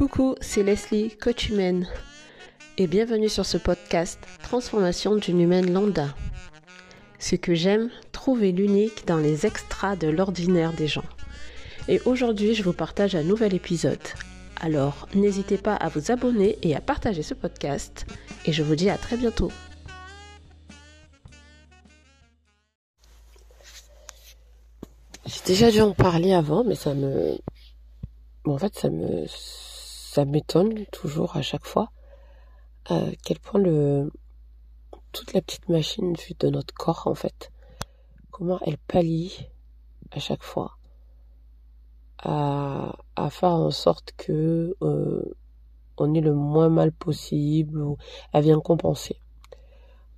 Coucou, c'est Leslie, coach humaine, et bienvenue sur ce podcast Transformation d'une humaine lambda. Ce que j'aime, trouver l'unique dans les extras de l'ordinaire des gens. Et aujourd'hui, je vous partage un nouvel épisode. Alors, n'hésitez pas à vous abonner et à partager ce podcast, et je vous dis à très bientôt. J'ai déjà dû en parler avant, mais ça me... Bon, en fait, ça me ça m'étonne toujours à chaque fois à quel point le toute la petite machine de notre corps en fait comment elle pallie à chaque fois à, à faire en sorte que euh, on est le moins mal possible ou elle vient compenser.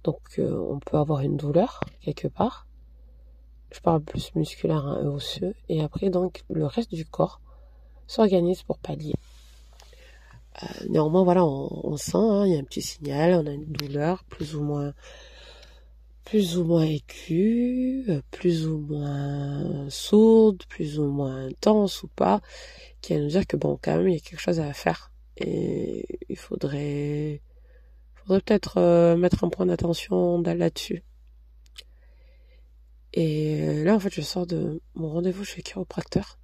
Donc euh, on peut avoir une douleur quelque part. Je parle plus musculaire hein, osseux. Et après donc le reste du corps s'organise pour pallier euh, néanmoins, voilà, on, sent, hein, il y a un petit signal, on a une douleur plus ou moins plus ou moins aiguë, euh, plus ou moins sourde, plus ou moins intense ou pas, qui va nous dire que bon, quand même, il y a quelque chose à faire. Et il faudrait, faudrait peut-être euh, mettre un point d'attention là-dessus. Et là, en fait, je sors de mon rendez-vous chez le chiropracteur.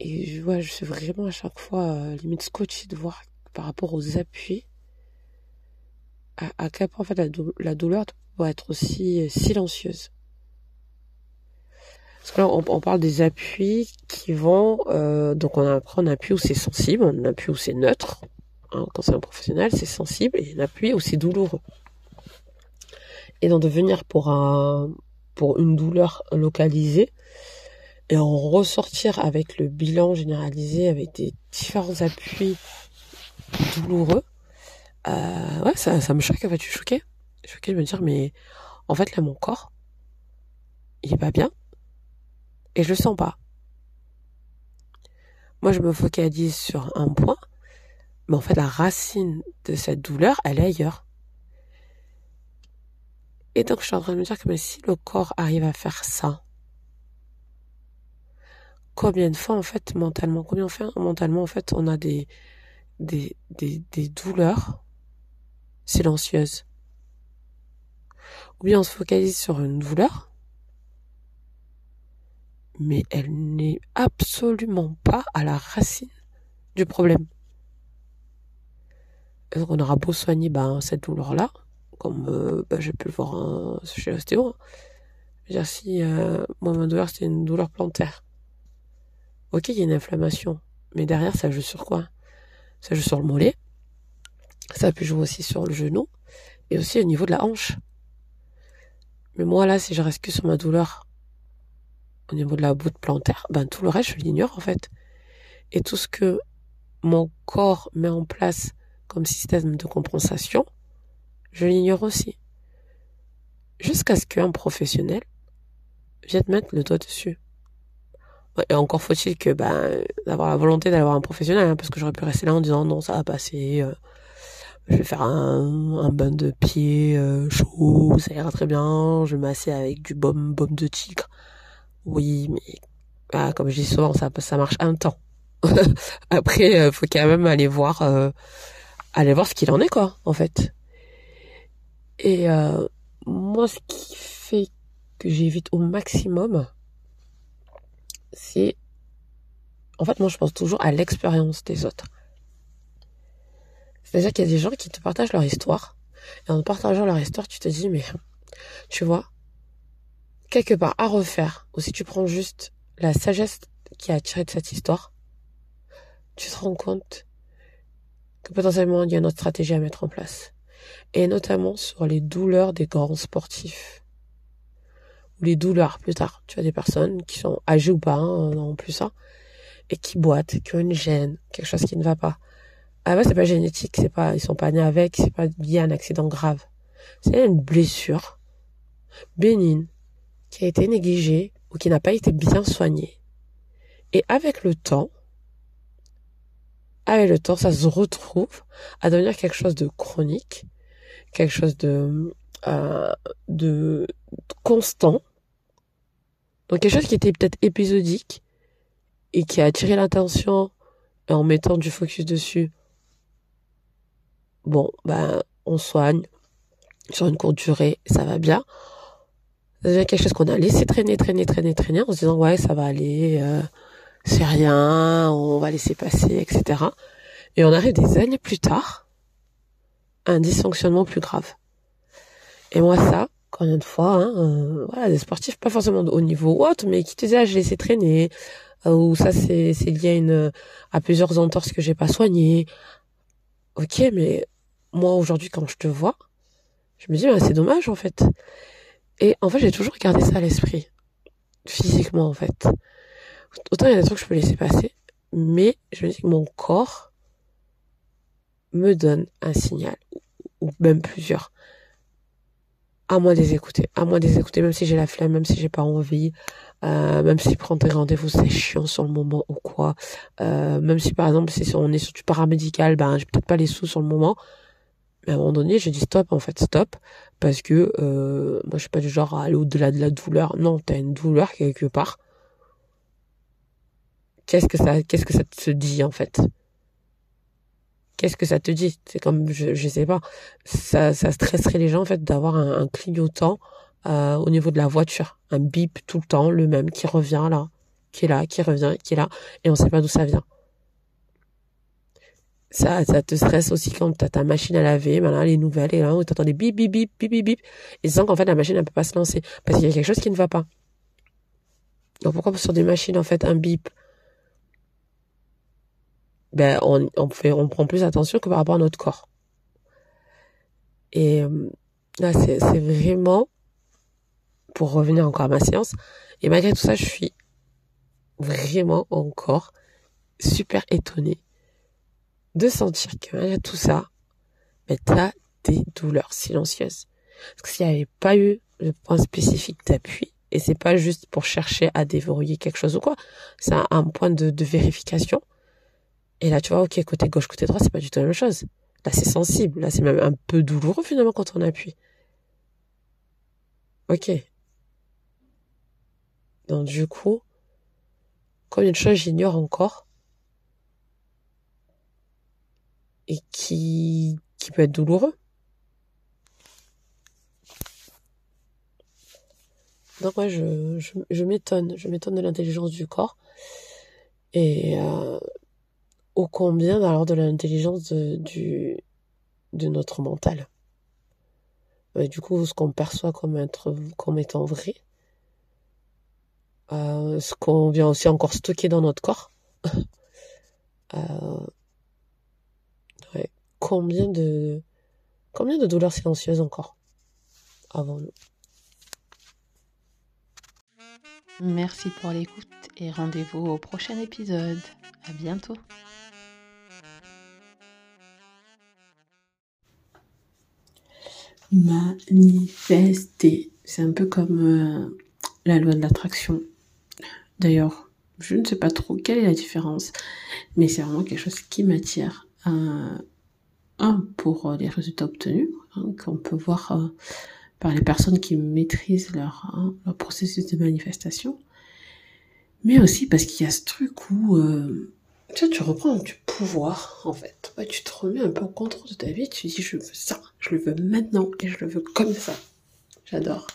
Et je vois, je suis vraiment à chaque fois euh, limite scotché de voir par rapport aux appuis à, à quel point en fait la, douleur peut être aussi euh, silencieuse. Parce que là, on, parle des appuis qui vont, euh, donc on a un appui où c'est sensible, un appui où c'est neutre. Hein, quand c'est un professionnel, c'est sensible, et un appui où c'est douloureux. Et donc de venir pour un, pour une douleur localisée, et en ressortir avec le bilan généralisé, avec des différents appuis douloureux, euh, ouais, ça, ça me choque, en fait, je suis choquée. Je suis choquée de me dire, mais en fait, là, mon corps, il est pas bien, et je le sens pas. Moi, je me focalise sur un point, mais en fait, la racine de cette douleur, elle est ailleurs. Et donc, je suis en train de me dire que mais si le corps arrive à faire ça, combien de fois en fait mentalement combien mentalement en fait on a des douleurs silencieuses ou bien on se focalise sur une douleur mais elle n'est absolument pas à la racine du problème on aura beau soigner ben, cette douleur là comme euh, ben, j'ai pu le voir hein, chez l'ostéo hein. si euh, moi ma douleur c'était une douleur plantaire Ok, il y a une inflammation, mais derrière, ça joue sur quoi? Ça joue sur le mollet, ça peut jouer aussi sur le genou, et aussi au niveau de la hanche. Mais moi, là, si je reste que sur ma douleur au niveau de la boute plantaire, ben tout le reste, je l'ignore en fait. Et tout ce que mon corps met en place comme système de compensation, je l'ignore aussi. Jusqu'à ce qu'un professionnel vienne mettre le doigt dessus. Et encore faut-il que ben d'avoir la volonté d'avoir un professionnel, hein, parce que j'aurais pu rester là en disant non ça va passer, euh, je vais faire un, un bain de pied euh, chaud, ça ira très bien, je vais masser avec du baume baume de tigre. Oui, mais ah, comme je dis souvent, ça ça marche un temps. Après, euh, faut quand même aller voir aller voir ce qu'il en est quoi, en fait. Et moi, ce qui fait que j'évite au maximum c'est en fait moi je pense toujours à l'expérience des autres. C'est-à-dire qu'il y a des gens qui te partagent leur histoire et en partageant leur histoire, tu te dis mais tu vois quelque part à refaire ou si tu prends juste la sagesse qui a tiré de cette histoire, tu te rends compte que potentiellement il y a une autre stratégie à mettre en place. Et notamment sur les douleurs des grands sportifs les douleurs plus tard. Tu as des personnes qui sont âgées ou pas, hein, plus ça, et qui boitent, qui ont une gêne, quelque chose qui ne va pas. Ah bah c'est pas génétique, c'est pas, ils sont pas nés avec, c'est pas lié à un accident grave. C'est une blessure bénigne qui a été négligée ou qui n'a pas été bien soignée. Et avec le temps, avec le temps, ça se retrouve à devenir quelque chose de chronique, quelque chose de, euh, de constant, donc quelque chose qui était peut-être épisodique et qui a attiré l'attention en mettant du focus dessus, bon, ben, on soigne sur une courte durée, ça va bien. C'est quelque chose qu'on a laissé traîner, traîner, traîner, traîner, en se disant, ouais, ça va aller, euh, c'est rien, on va laisser passer, etc. Et on arrive des années plus tard, à un dysfonctionnement plus grave. Et moi, ça, combien de fois, hein, euh, voilà, des sportifs pas forcément de haut niveau ou mais qui te disent, ah, j'ai laissé traîner, euh, ou ça, c'est, c'est lié à une, à plusieurs entorses que j'ai pas soignées. Ok, mais moi, aujourd'hui, quand je te vois, je me dis, bah, c'est dommage, en fait. Et en fait, j'ai toujours gardé ça à l'esprit. Physiquement, en fait. Autant il y a des trucs que je peux laisser passer, mais je me dis que mon corps me donne un signal, ou même plusieurs. À moi de les écouter, à moi de les écouter, même si j'ai la flemme, même si j'ai pas envie, euh, même si prendre des rendez-vous c'est chiant sur le moment ou quoi, euh, même si par exemple si on est sur du paramédical, ben j'ai peut-être pas les sous sur le moment, mais à un moment donné je dis stop en fait stop. Parce que euh, moi je suis pas du genre à aller au-delà de la douleur, non t'as une douleur quelque part, qu'est-ce que ça, qu'est-ce que ça te dit en fait? Qu'est-ce que ça te dit? C'est comme, je, je sais pas, ça, stresserait les gens en fait d'avoir un, clignotant euh, au niveau de la voiture, un bip tout le temps, le même qui revient là, qui est là, qui revient, qui est là, et on sait pas d'où ça vient. Ça, ça te stresse aussi quand t'as ta machine à laver, voilà, les nouvelles, et là, où t'entends des bip, bip, bip, bip, bip, bip, et tu sens qu'en fait, la machine, elle peut pas se lancer, parce qu'il y a quelque chose qui ne va pas. Donc pourquoi sur des machines, en fait, un bip, ben on, on fait on prend plus attention que par rapport à notre corps. Et euh, là c'est vraiment pour revenir encore à ma séance et malgré tout ça je suis vraiment encore super étonnée de sentir que malgré tout ça ben t'as des douleurs silencieuses parce que s'il n'y avait pas eu le point spécifique d'appui et c'est pas juste pour chercher à déverrouiller quelque chose ou quoi c'est un, point de, de vérification et là, tu vois, ok, côté gauche, côté droit, c'est pas du tout la même chose. Là, c'est sensible. Là, c'est même un peu douloureux finalement quand on appuie. Ok. Donc du coup, combien de choses j'ignore encore et qui peut être douloureux. Donc je, je m'étonne, je m'étonne de l'intelligence du corps. Et euh, ô combien alors de l'intelligence de, notre mental. Et du coup, ce qu'on perçoit comme, étant vrai, euh, ce qu'on vient aussi encore stocker dans notre corps. euh. Combien de combien de douleurs silencieuses encore avant nous? Merci pour l'écoute et rendez-vous au prochain épisode. À bientôt. manifester. C'est un peu comme euh, la loi de l'attraction. D'ailleurs, je ne sais pas trop quelle est la différence, mais c'est vraiment quelque chose qui m'attire. Euh, un, pour euh, les résultats obtenus, hein, qu'on peut voir par les personnes qui maîtrisent leur, hein, leur processus de manifestation, mais aussi parce qu'il y a ce truc où tu vois, tu reprends du pouvoir, en fait. Tu te remets un peu au contrôle de ta vie, tu dis, je veux ça, je le veux maintenant, et je le veux comme ça. J'adore.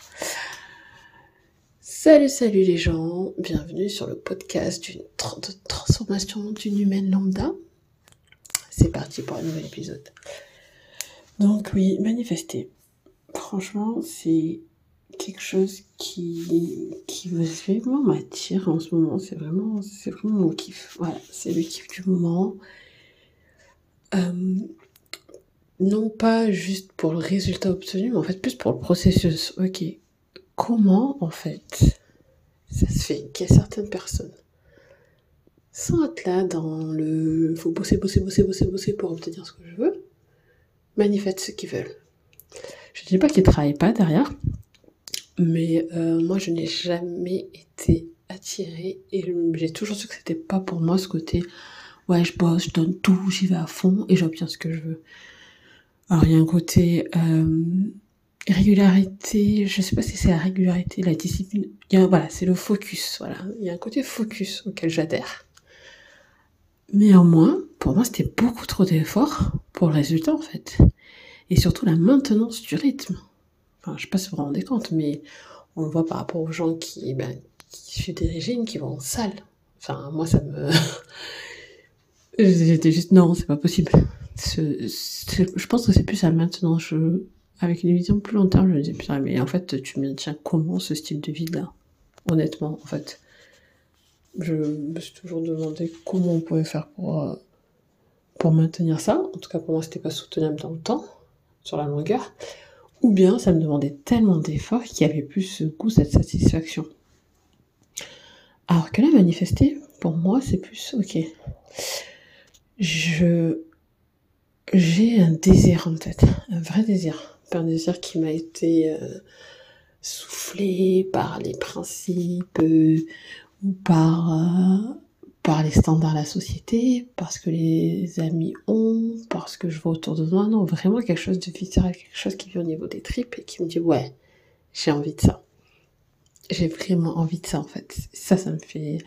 Salut, salut les gens, bienvenue sur le podcast d'une de transformation d'une humaine lambda. C'est parti pour un nouvel épisode. Donc oui, manifester. Franchement, c'est quelque chose qui, qui vraiment m'attire en ce moment. C'est vraiment, c'est vraiment mon kiff. Voilà, c'est le kiff du moment. Euh, non pas juste pour le résultat obtenu, mais en fait plus pour le processus. Ok, comment en fait ça se fait qu'il y a certaines personnes sans être là dans le faut bosser, bosser, bosser, bosser, bosser pour obtenir ce que je veux, manifestent ce qu'ils veulent. Je ne dis pas qu'ils travaillent pas derrière, mais euh, moi, je n'ai jamais été attirée et j'ai toujours su que c'était pas pour moi ce côté ouais, je bosse, je donne tout, j'y vais à fond et j'obtiens ce que je veux. Alors, il y a un côté euh, régularité, je sais pas si c'est la régularité, la discipline. Y a, voilà, c'est le focus, voilà. Il y a un côté focus auquel j'adhère. Néanmoins, pour moi, c'était beaucoup trop d'efforts pour le résultat, en fait. Et surtout la maintenance du rythme. Enfin, je sais pas si vous vous rendez compte, mais on le voit par rapport aux gens qui, ben, qui suivent des régimes, qui vont en salle. Enfin, moi, ça me... J'étais juste, non, c'est pas possible. je pense que c'est plus ça maintenant. Je, avec une vision plus long terme, je me dis, putain, mais en fait, tu maintiens comment ce style de vie-là? Honnêtement, en fait. Je me suis toujours demandé comment on pouvait faire pour, euh, pour maintenir ça. En tout cas, pour moi, c'était pas soutenable dans le temps, sur la longueur. Ou bien, ça me demandait tellement d'efforts qu'il y avait plus ce goût, cette satisfaction. Alors que là, manifester, pour moi, c'est plus, ok. Je, j'ai un désir en tête, un vrai désir. Un désir qui m'a été euh, soufflé par les principes euh, ou par, euh, par les standards de la société, parce que les amis ont, parce que je vois autour de moi. Non, vraiment quelque chose de viscéral, quelque chose qui vient au niveau des tripes et qui me dit ouais, j'ai envie de ça. J'ai vraiment envie de ça en fait. Ça, ça me fait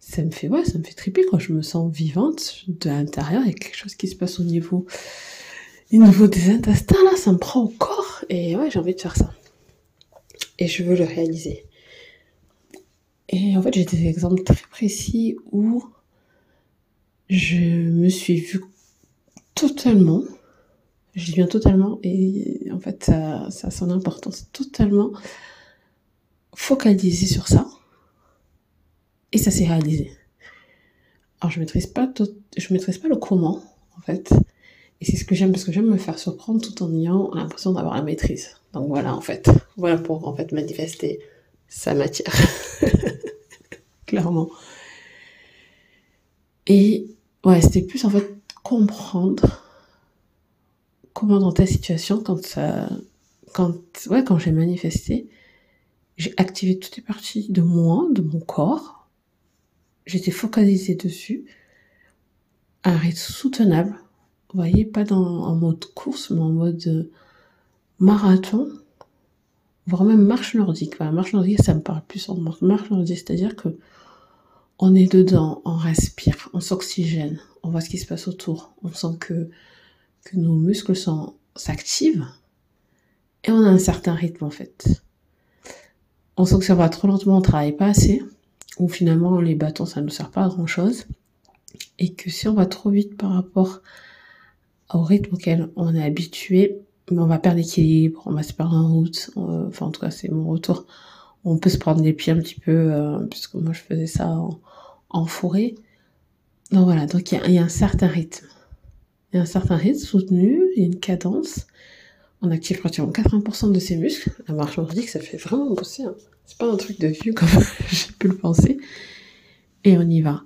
ça me fait ouais ça me fait triper quand je me sens vivante de l'intérieur il y a quelque chose qui se passe au niveau au niveau des intestins là ça me prend au corps et ouais j'ai envie de faire ça et je veux le réaliser et en fait j'ai des exemples très précis où je me suis vue totalement je dis bien totalement et en fait ça, ça a son importance totalement focalisée sur ça et ça s'est réalisé. Alors je maîtrise pas je maîtrise pas le comment en fait. Et c'est ce que j'aime parce que j'aime me faire surprendre tout en ayant l'impression d'avoir la maîtrise. Donc voilà en fait. Voilà pour en fait manifester sa matière. Et ouais, c'était plus en fait comprendre comment dans ta situation quand ça quand ouais quand j'ai manifesté, j'ai activé toutes les parties de moi, de mon corps j'étais focalisée dessus. Un rythme soutenable. Vous voyez, pas dans, en mode course, mais en mode euh, marathon, voire même marche nordique. Marche nordique, ça me parle plus en marche nordique, c'est-à-dire que on est dedans, on respire, on s'oxygène, on voit ce qui se passe autour, on sent que, que nos muscles s'activent et on a un certain rythme en fait. On sent que ça va trop lentement, on travaille pas assez où finalement les bâtons ça ne nous sert pas à grand chose et que si on va trop vite par rapport au rythme auquel on est habitué, ben, on va perdre l'équilibre, on va se perdre en route, enfin en tout cas c'est mon retour, on peut se prendre les pieds un petit peu, euh, puisque moi je faisais ça en, en forêt. Donc voilà, donc il y, a un certain rythme. Il y a un certain rythme soutenu, il y a une cadence. On active pratiquement 80% de ses muscles. La marche nordique, ça fait vraiment bosser. Hein. C'est pas un truc de vieux comme j'ai pu le penser. Et on y va.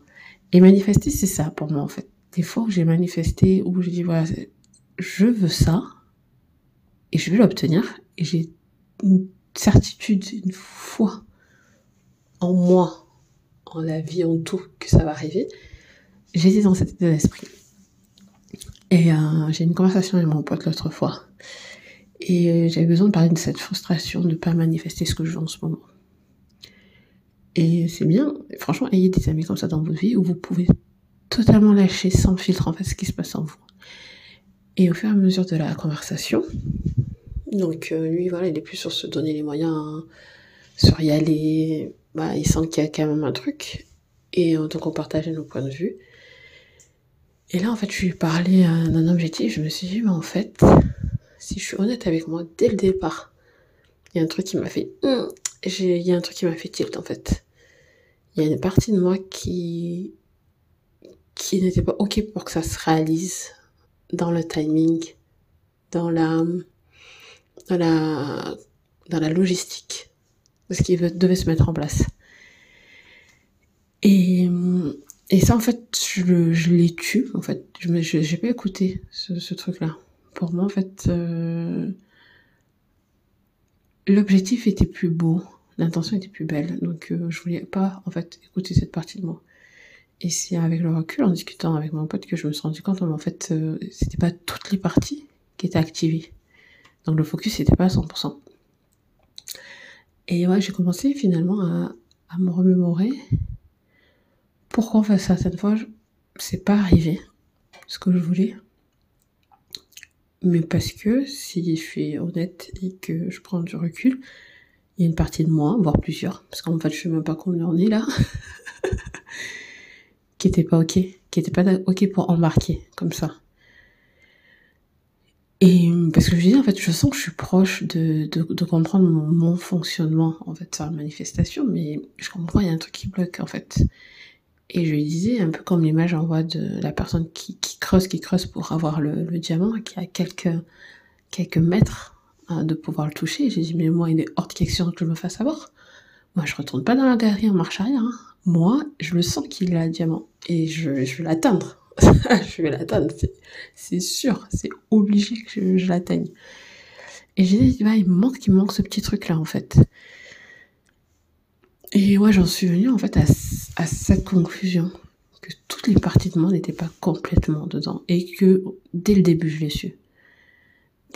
Et manifester, c'est ça pour moi en fait. Des fois où j'ai manifesté, où j'ai dit voilà, je veux ça, et je vais l'obtenir, et j'ai certitude, une foi en moi, en la vie, en tout, que ça va arriver. J'étais dans cet état d'esprit. Et euh, j'ai une conversation avec mon pote l'autre fois. Et euh, j'avais besoin de parler de cette frustration de ne pas manifester ce que je veux en ce moment. Et c'est bien, franchement, ayez des amis comme ça dans votre vie où vous pouvez totalement lâcher sans filtre en fait ce qui se passe en vous. Et au fur et à mesure de la conversation, donc euh, lui voilà, il est plus sur se donner les moyens, hein, sur y aller, bah, il sent qu'il y a quand même un truc. Et euh, donc on partageait nos points de vue. Et là en fait je lui ai parlé d'un objectif, je me suis dit, mais en fait, si je suis honnête avec moi dès le départ, il y a un truc qui m'a fait, hum, il y a un truc qui m'a fait tilt en fait. Il y a une partie de moi qui, qui n'était pas ok pour que ça se réalise dans le timing, dans la, dans la, dans la logistique de ce qui devait se mettre en place. Et, et ça, en fait, je, je l'ai tué, en fait. Je j'ai pas écouté ce, ce truc-là pour moi, en fait, euh, l'objectif était plus beau, l'intention était plus belle. Donc, euh, je voulais pas, en fait, écouter cette partie de moi. Et c'est avec le recul, en discutant avec mon pote, que je me suis rendu compte, en fait, euh, c'était pas toutes les parties qui étaient activées. Donc, le focus n'était pas à 100%. Et ouais, j'ai commencé finalement à, me remémorer pourquoi, en fait, certaines fois, c'est pas arrivé ce que je voulais. Mais parce que si je suis honnête et que je prends du recul, il y a une partie de moi, voire plusieurs, parce qu'en fait je sais même pas combien on est là, qui était pas ok, qui était pas ok pour embarquer comme ça. Et parce que je dis en fait, je sens que je suis proche de, de, comprendre mon, fonctionnement en fait sur la manifestation, mais je comprends il y a un truc qui bloque en fait. Et je lui disais un peu comme l'image en voit de la personne qui, qui creuse, qui creuse pour avoir le, le diamant, qui a quelques quelques mètres hein, de pouvoir le toucher. J'ai dit mais moi il est hors de question que je me fasse avoir. Moi je retourne pas dans la galerie en marche arrière. Hein. Moi je le sens qu'il a le diamant et je, je vais l'atteindre. je vais l'atteindre, c'est sûr, c'est obligé que je, l'atteigne. Et j'ai dit, bah, il me manque, il me manque ce petit truc-là, en fait. Et ouais, j'en suis venue, en fait, à, à, cette conclusion, que toutes les parties de moi n'étaient pas complètement dedans, et que, dès le début, je l'ai su.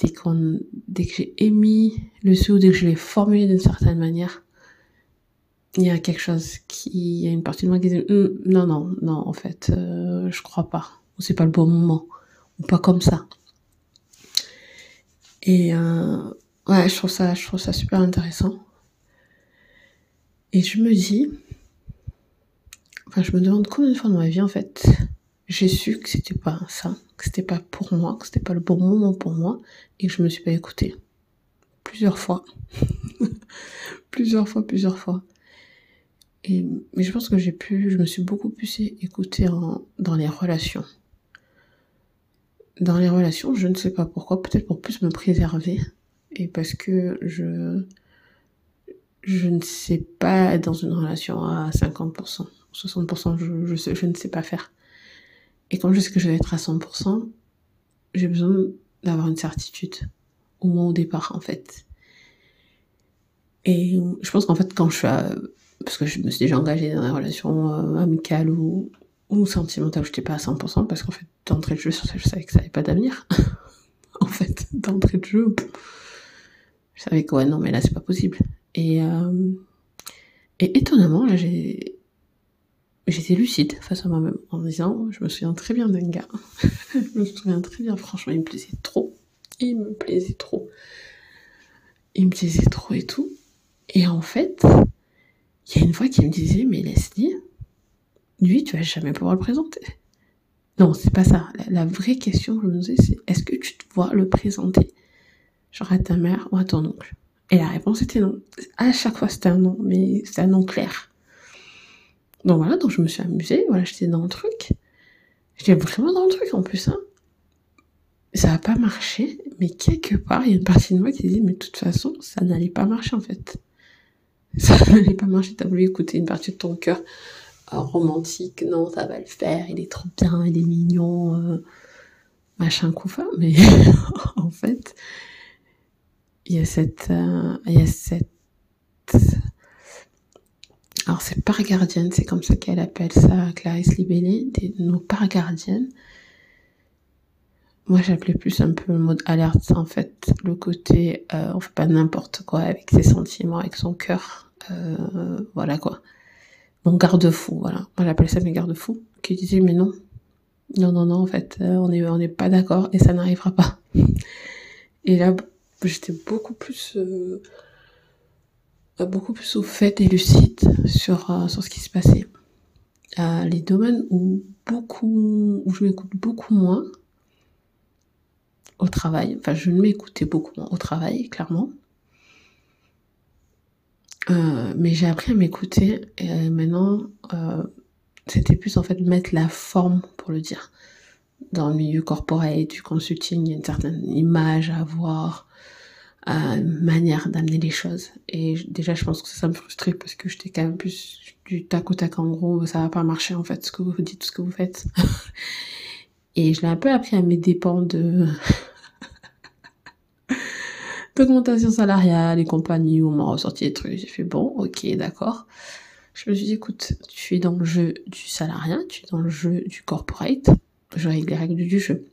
Dès, qu'on, dès que j'ai émis le sou, dès que je l'ai formulé d'une certaine manière, il y a quelque chose qui, il y a une partie de moi qui dit, hum, non, non, non, en fait, euh, je crois pas. Ou c'est pas le bon moment. Ou pas comme ça. Et, euh, ouais, je trouve ça, je trouve ça super intéressant. Et je me dis, enfin, je me demande combien de fois dans ma vie, en fait, j'ai su que c'était pas ça, que c'était pas pour moi, que c'était pas le bon moment pour moi, et que je me suis pas écoutée. Plusieurs fois. plusieurs fois, plusieurs fois. Et, mais je pense que j'ai pu, je me suis beaucoup plus écoutée dans les relations. Dans les relations, je ne sais pas pourquoi, peut-être pour plus me préserver. Et parce que je, je ne sais pas être dans une relation à 50%, 60%, je, je, sais, je ne sais pas faire. Et quand je sais que je vais être à 100%, j'ai besoin d'avoir une certitude. Au moins au départ, en fait. Et je pense qu'en fait, quand je suis à parce que je me suis déjà engagée dans des relations euh, amicales ou, ou sentimentales où j'étais pas à 100%, parce qu'en fait, d'entrée de jeu, je savais que ça n'avait pas d'avenir. en fait, d'entrée de jeu, je savais que ouais, non, mais là, c'est pas possible. Et, euh, et étonnamment, là, j'étais lucide face à moi-même en me disant, je me souviens très bien d'un gars. je me souviens très bien, franchement, il me plaisait trop. Il me plaisait trop. Il me plaisait trop et tout. Et en fait, il y a une fois qui me disait, mais Leslie, lui, tu vas jamais pouvoir le présenter. Non, c'est pas ça. La, vraie question que je me disais, c'est est-ce que tu te vois le présenter? Genre à ta mère ou à ton oncle? Et la réponse était non. À chaque fois, c'était un non, mais c'était un non clair. Donc voilà, donc je me suis amusée, voilà, j'étais dans le truc. J'étais vraiment dans le truc en plus, hein. Ça a pas marché, mais quelque part, il y a une partie de moi qui dit, mais de toute façon, ça n'allait pas marcher en fait ça n'allait pas marcher, t'as voulu écouter une partie de ton cœur euh, romantique, non, ça va le faire, il est trop bien, il est mignon, euh, machin couffin, mais en fait, il y a cette, euh, il y a cette, alors c'est par gardienne, c'est comme ça qu'elle appelle ça, Clarisse Libellé, des, nos par gardiennes. Moi, j'appelais plus un peu le mode alerte, en fait, le côté, euh, on fait pas n'importe quoi avec ses sentiments, avec son cœur, euh, voilà quoi. Mon garde-fou, voilà. Moi, j'appelle ça mes garde-fous, qui disaient, mais non, non, non, non, en fait, euh, on est, on n'est pas d'accord et ça n'arrivera pas. Et là, j'étais beaucoup plus, euh, beaucoup plus au fait et lucide sur, euh, sur ce qui se passait. les domaines où beaucoup, où je m'écoute beaucoup moins, au travail. Enfin, je ne m'écoutais beaucoup au travail, clairement. Euh, mais j'ai appris à m'écouter et maintenant, euh, c'était plus en fait mettre la forme pour le dire. Dans le milieu corporel, du consulting, il y a une certaine image à avoir, une manière d'amener les choses. Et déjà, je pense que ça me frustrait parce que j'étais quand même plus du tac au tac en gros, ça va pas marcher en fait, ce que vous dites, ce que vous faites. et je l'ai un peu appris à mes dépens de d'augmentation salariale et compagnie, où on m'a ressorti des trucs. J'ai fait bon, ok, d'accord. Je me suis dit, écoute, tu es dans le jeu du salariat, tu es dans le jeu du corporate, je avec les règles du jeu.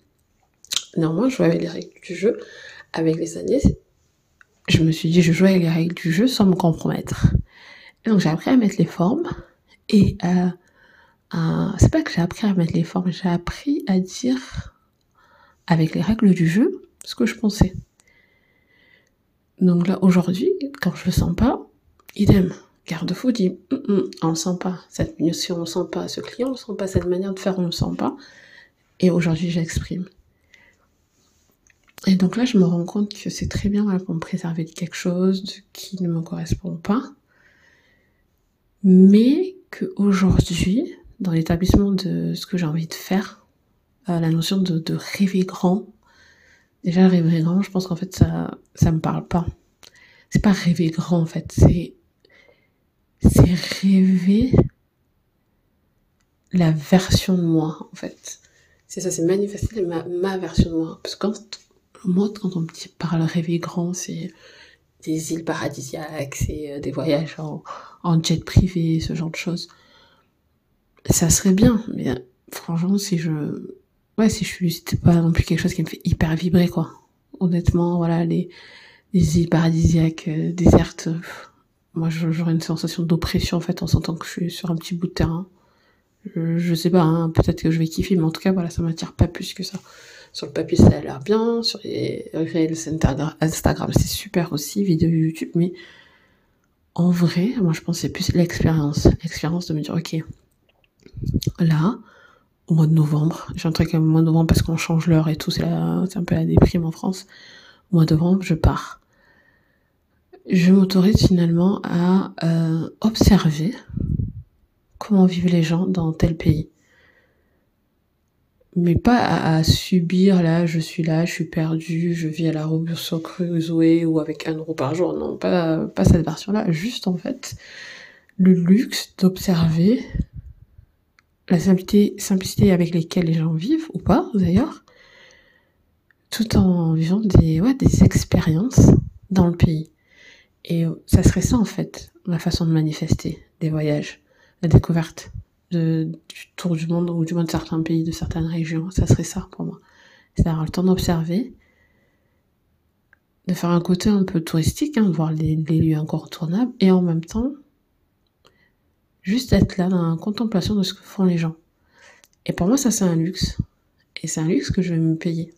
Néanmoins, je joue avec les règles du jeu. Avec les années, je me suis dit, je joue avec les règles du jeu sans me compromettre. Et donc, j'ai appris à mettre les formes et à, à... C'est pas que j'ai appris à mettre les formes, j'ai appris à dire avec les règles du jeu ce que je pensais. Donc là, aujourd'hui, quand je le sens pas, idem. Garde-fou dit, hum, hum, on sent pas cette mission, on sent pas ce client, on ne sent pas cette manière de faire, on ne sent pas. Et aujourd'hui, j'exprime. Et donc là, je me rends compte que c'est très bien pour me préserver de quelque chose qui ne me correspond pas. Mais qu'aujourd'hui, dans l'établissement de ce que j'ai envie de faire, euh, la notion de, rêver grand, déjà rêver grand, je pense qu'en fait ça, ça me parle pas. C'est pas rêver grand en fait, c'est, c'est rêver la version de moi en fait. C'est ça, c'est manifester ma, ma version de moi. Parce que quand moi, quand on me parle rêver grand, c'est des îles paradisiaques, c'est euh, des voyages en, en, jet privé, ce genre de choses. Ça serait bien, mais euh, franchement, si je, ouais, si je c'était pas non plus quelque chose qui me fait hyper vibrer, quoi. Honnêtement, voilà, les, les îles paradisiaques, euh, désertes, moi, j'aurais une sensation d'oppression, en fait, en sentant que je suis sur un petit bout de terrain. Je, je sais pas, hein, peut-être que je vais kiffer, mais en tout cas, voilà, ça m'attire pas plus que ça. Sur le papier, ça a l'air bien. Sur les Reels Instagram, c'est super aussi. Vidéo YouTube, mais en vrai, moi, je pense c'est plus l'expérience. L'expérience de me dire, ok, là, au mois de novembre, j'ai un truc au mois de novembre parce qu'on change l'heure et tout, c'est un peu la déprime en France. Au mois de novembre, je pars. Je m'autorise finalement à euh, observer comment vivent les gens dans tel pays mais pas à, subir là je suis là je suis perdu je vis à la Robinson Crusoe ou avec un euro par jour non pas pas cette version là juste en fait le luxe d'observer la simplicité simplicité avec lesquelles les gens vivent ou pas d'ailleurs tout en vivant des ouais des expériences dans le pays et ça serait ça en fait ma façon de manifester des voyages la découverte de, du tour du monde ou du moins de certains pays, de certaines régions. Ça serait ça pour moi. C'est avoir le temps d'observer, de faire un côté un peu touristique, hein, de voir les, les, lieux incontournables, et en même temps, juste être là dans la contemplation de ce que font les gens. Et pour moi, ça c'est un luxe. Et c'est un luxe que je vais me payer.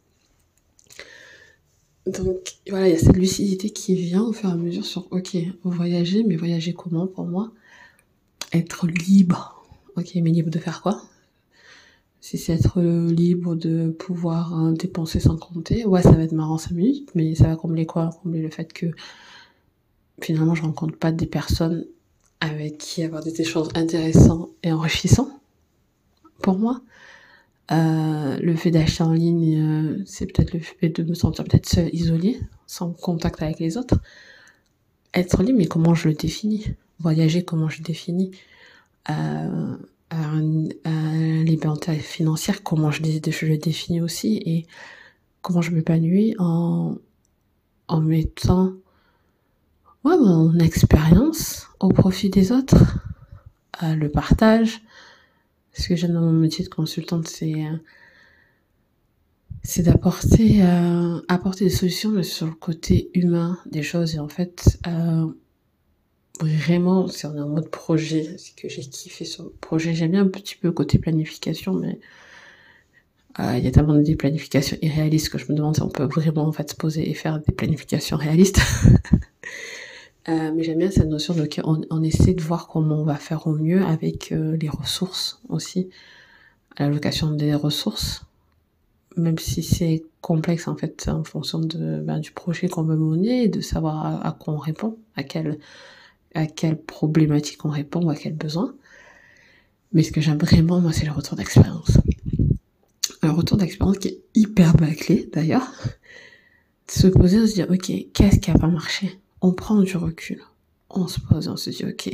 Donc voilà, il y a cette lucidité qui vient au fur et à mesure sur, ok, voyager, mais voyager comment pour moi? Être libre Ok, mais libre de faire quoi? Si c'est être libre de pouvoir hein, dépenser sans compter, ouais, ça va être marrant 5 minutes, mais ça va combler quoi? Combler le fait que finalement je rencontre pas des personnes avec qui avoir des échanges intéressants et enrichissants pour moi. Euh, le fait d'acheter en ligne, euh, c'est peut-être le fait de me sentir peut-être seul, isolé, sans contact avec les autres. Être libre, mais comment je le définis? Voyager, comment je le définis? Euh, à, à liberté financière, comment je, je le définis aussi et comment je m'épanouis en, en mettant ouais, mon expérience au profit des autres, euh, le partage. Ce que j'aime dans mon métier de consultante, c'est euh, c'est d'apporter euh, apporter des solutions mais sur le côté humain des choses et en fait euh, vraiment, c'est en mode projet, c'est que j'ai kiffé ce projet. J'aime bien un petit peu côté planification, mais euh, il y a tellement de planifications irréalistes que je me demande si on peut vraiment en fait se poser et faire des planifications réalistes. euh, mais j'aime bien cette notion de qu'on on essaie de voir comment on va faire au mieux avec euh, les ressources aussi, l'allocation des ressources, même si c'est complexe en fait en fonction de ben, du projet qu'on veut mener et de savoir à, à quoi on répond, à quel à quelle problématique on répond ou à quel besoin. Mais ce que j'aime vraiment, moi, c'est le retour d'expérience. Un retour d'expérience qui est hyper bâclé, d'ailleurs. Se poser, de se dire, ok, qu'est-ce qui a pas marché? On prend du recul. On se pose, on se dit, ok,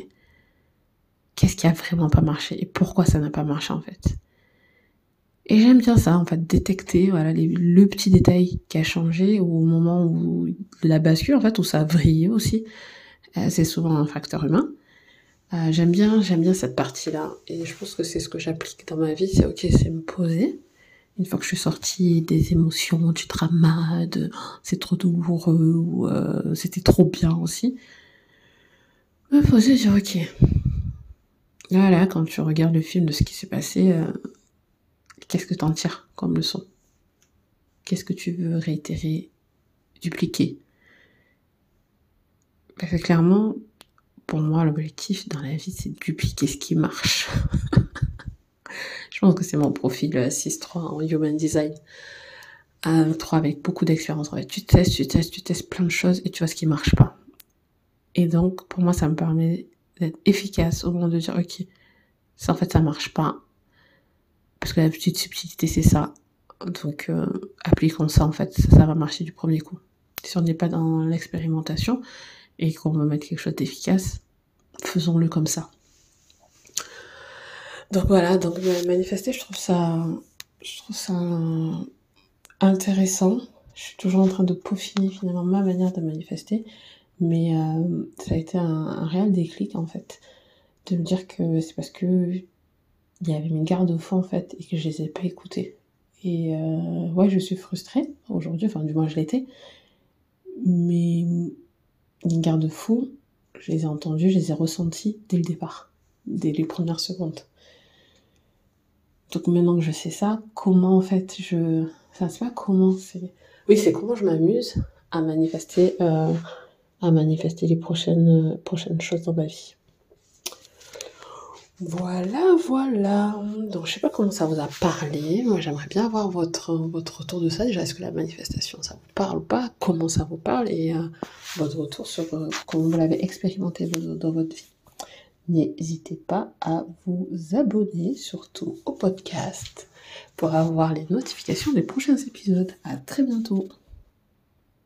qu'est-ce qui a vraiment pas marché et pourquoi ça n'a pas marché, en fait. Et j'aime bien ça, en fait, détecter, voilà, les, le petit détail qui a changé au moment où la bascule, en fait, où ça a vrillé aussi. Euh, c'est souvent un facteur humain. Euh, j'aime bien, j'aime bien cette partie-là, et je pense que c'est ce que j'applique dans ma vie. C'est ok, c'est me poser. Une fois que je suis sortie des émotions, du drama, de oh, c'est trop douloureux ou euh, c'était trop bien aussi, me poser et dire ok, Voilà, quand tu regardes le film de ce qui s'est passé, euh, qu'est-ce que tu en tires comme leçon? Qu'est-ce que tu veux réitérer, dupliquer? Parce que clairement, pour moi, l'objectif dans la vie, c'est de dupliquer ce qui marche. Je pense que c'est mon profil 6-3 en Human Design. Un 3 avec beaucoup d'expérience. En fait, tu testes, tu testes, tu testes plein de choses et tu vois ce qui marche pas. Et donc, pour moi, ça me permet d'être efficace au moment de dire, ok, ça en fait, ça marche pas. Parce que la petite subtilité, c'est ça. Donc, euh, appliquons ça, en fait, ça, va marcher du premier coup. Si on n'est pas dans l'expérimentation et qu'on veut mettre quelque chose d'efficace, faisons-le comme ça. Donc voilà, donc manifester, je trouve ça, je trouve ça intéressant. Je suis toujours en train de peaufiner finalement ma manière de manifester, mais euh, ça a été un, réel déclic en fait, de me dire que c'est parce que il y avait mes garde-fous en fait et que je les ai pas écoutés. Et euh, ouais, je suis frustrée aujourd'hui, enfin du moins je l'étais, mais les garde-fous, je les ai entendus, je les ai ressentis dès le départ, dès les premières secondes. Donc maintenant que je sais ça, comment en fait je... Enfin, c'est pas comment, c'est... Oui, c'est comment je m'amuse à manifester, euh, à manifester les prochaines, euh, prochaines choses dans ma vie. Voilà, voilà. Donc je sais pas comment ça vous a parlé. Moi j'aimerais bien avoir votre, votre retour de ça. Déjà, est-ce que la manifestation ça vous parle ou pas? Comment ça vous parle? Et euh, votre retour sur comment vous l'avez expérimenté dans votre vie? N'hésitez pas à vous abonner, surtout au podcast, pour avoir les notifications des prochains épisodes. À très bientôt.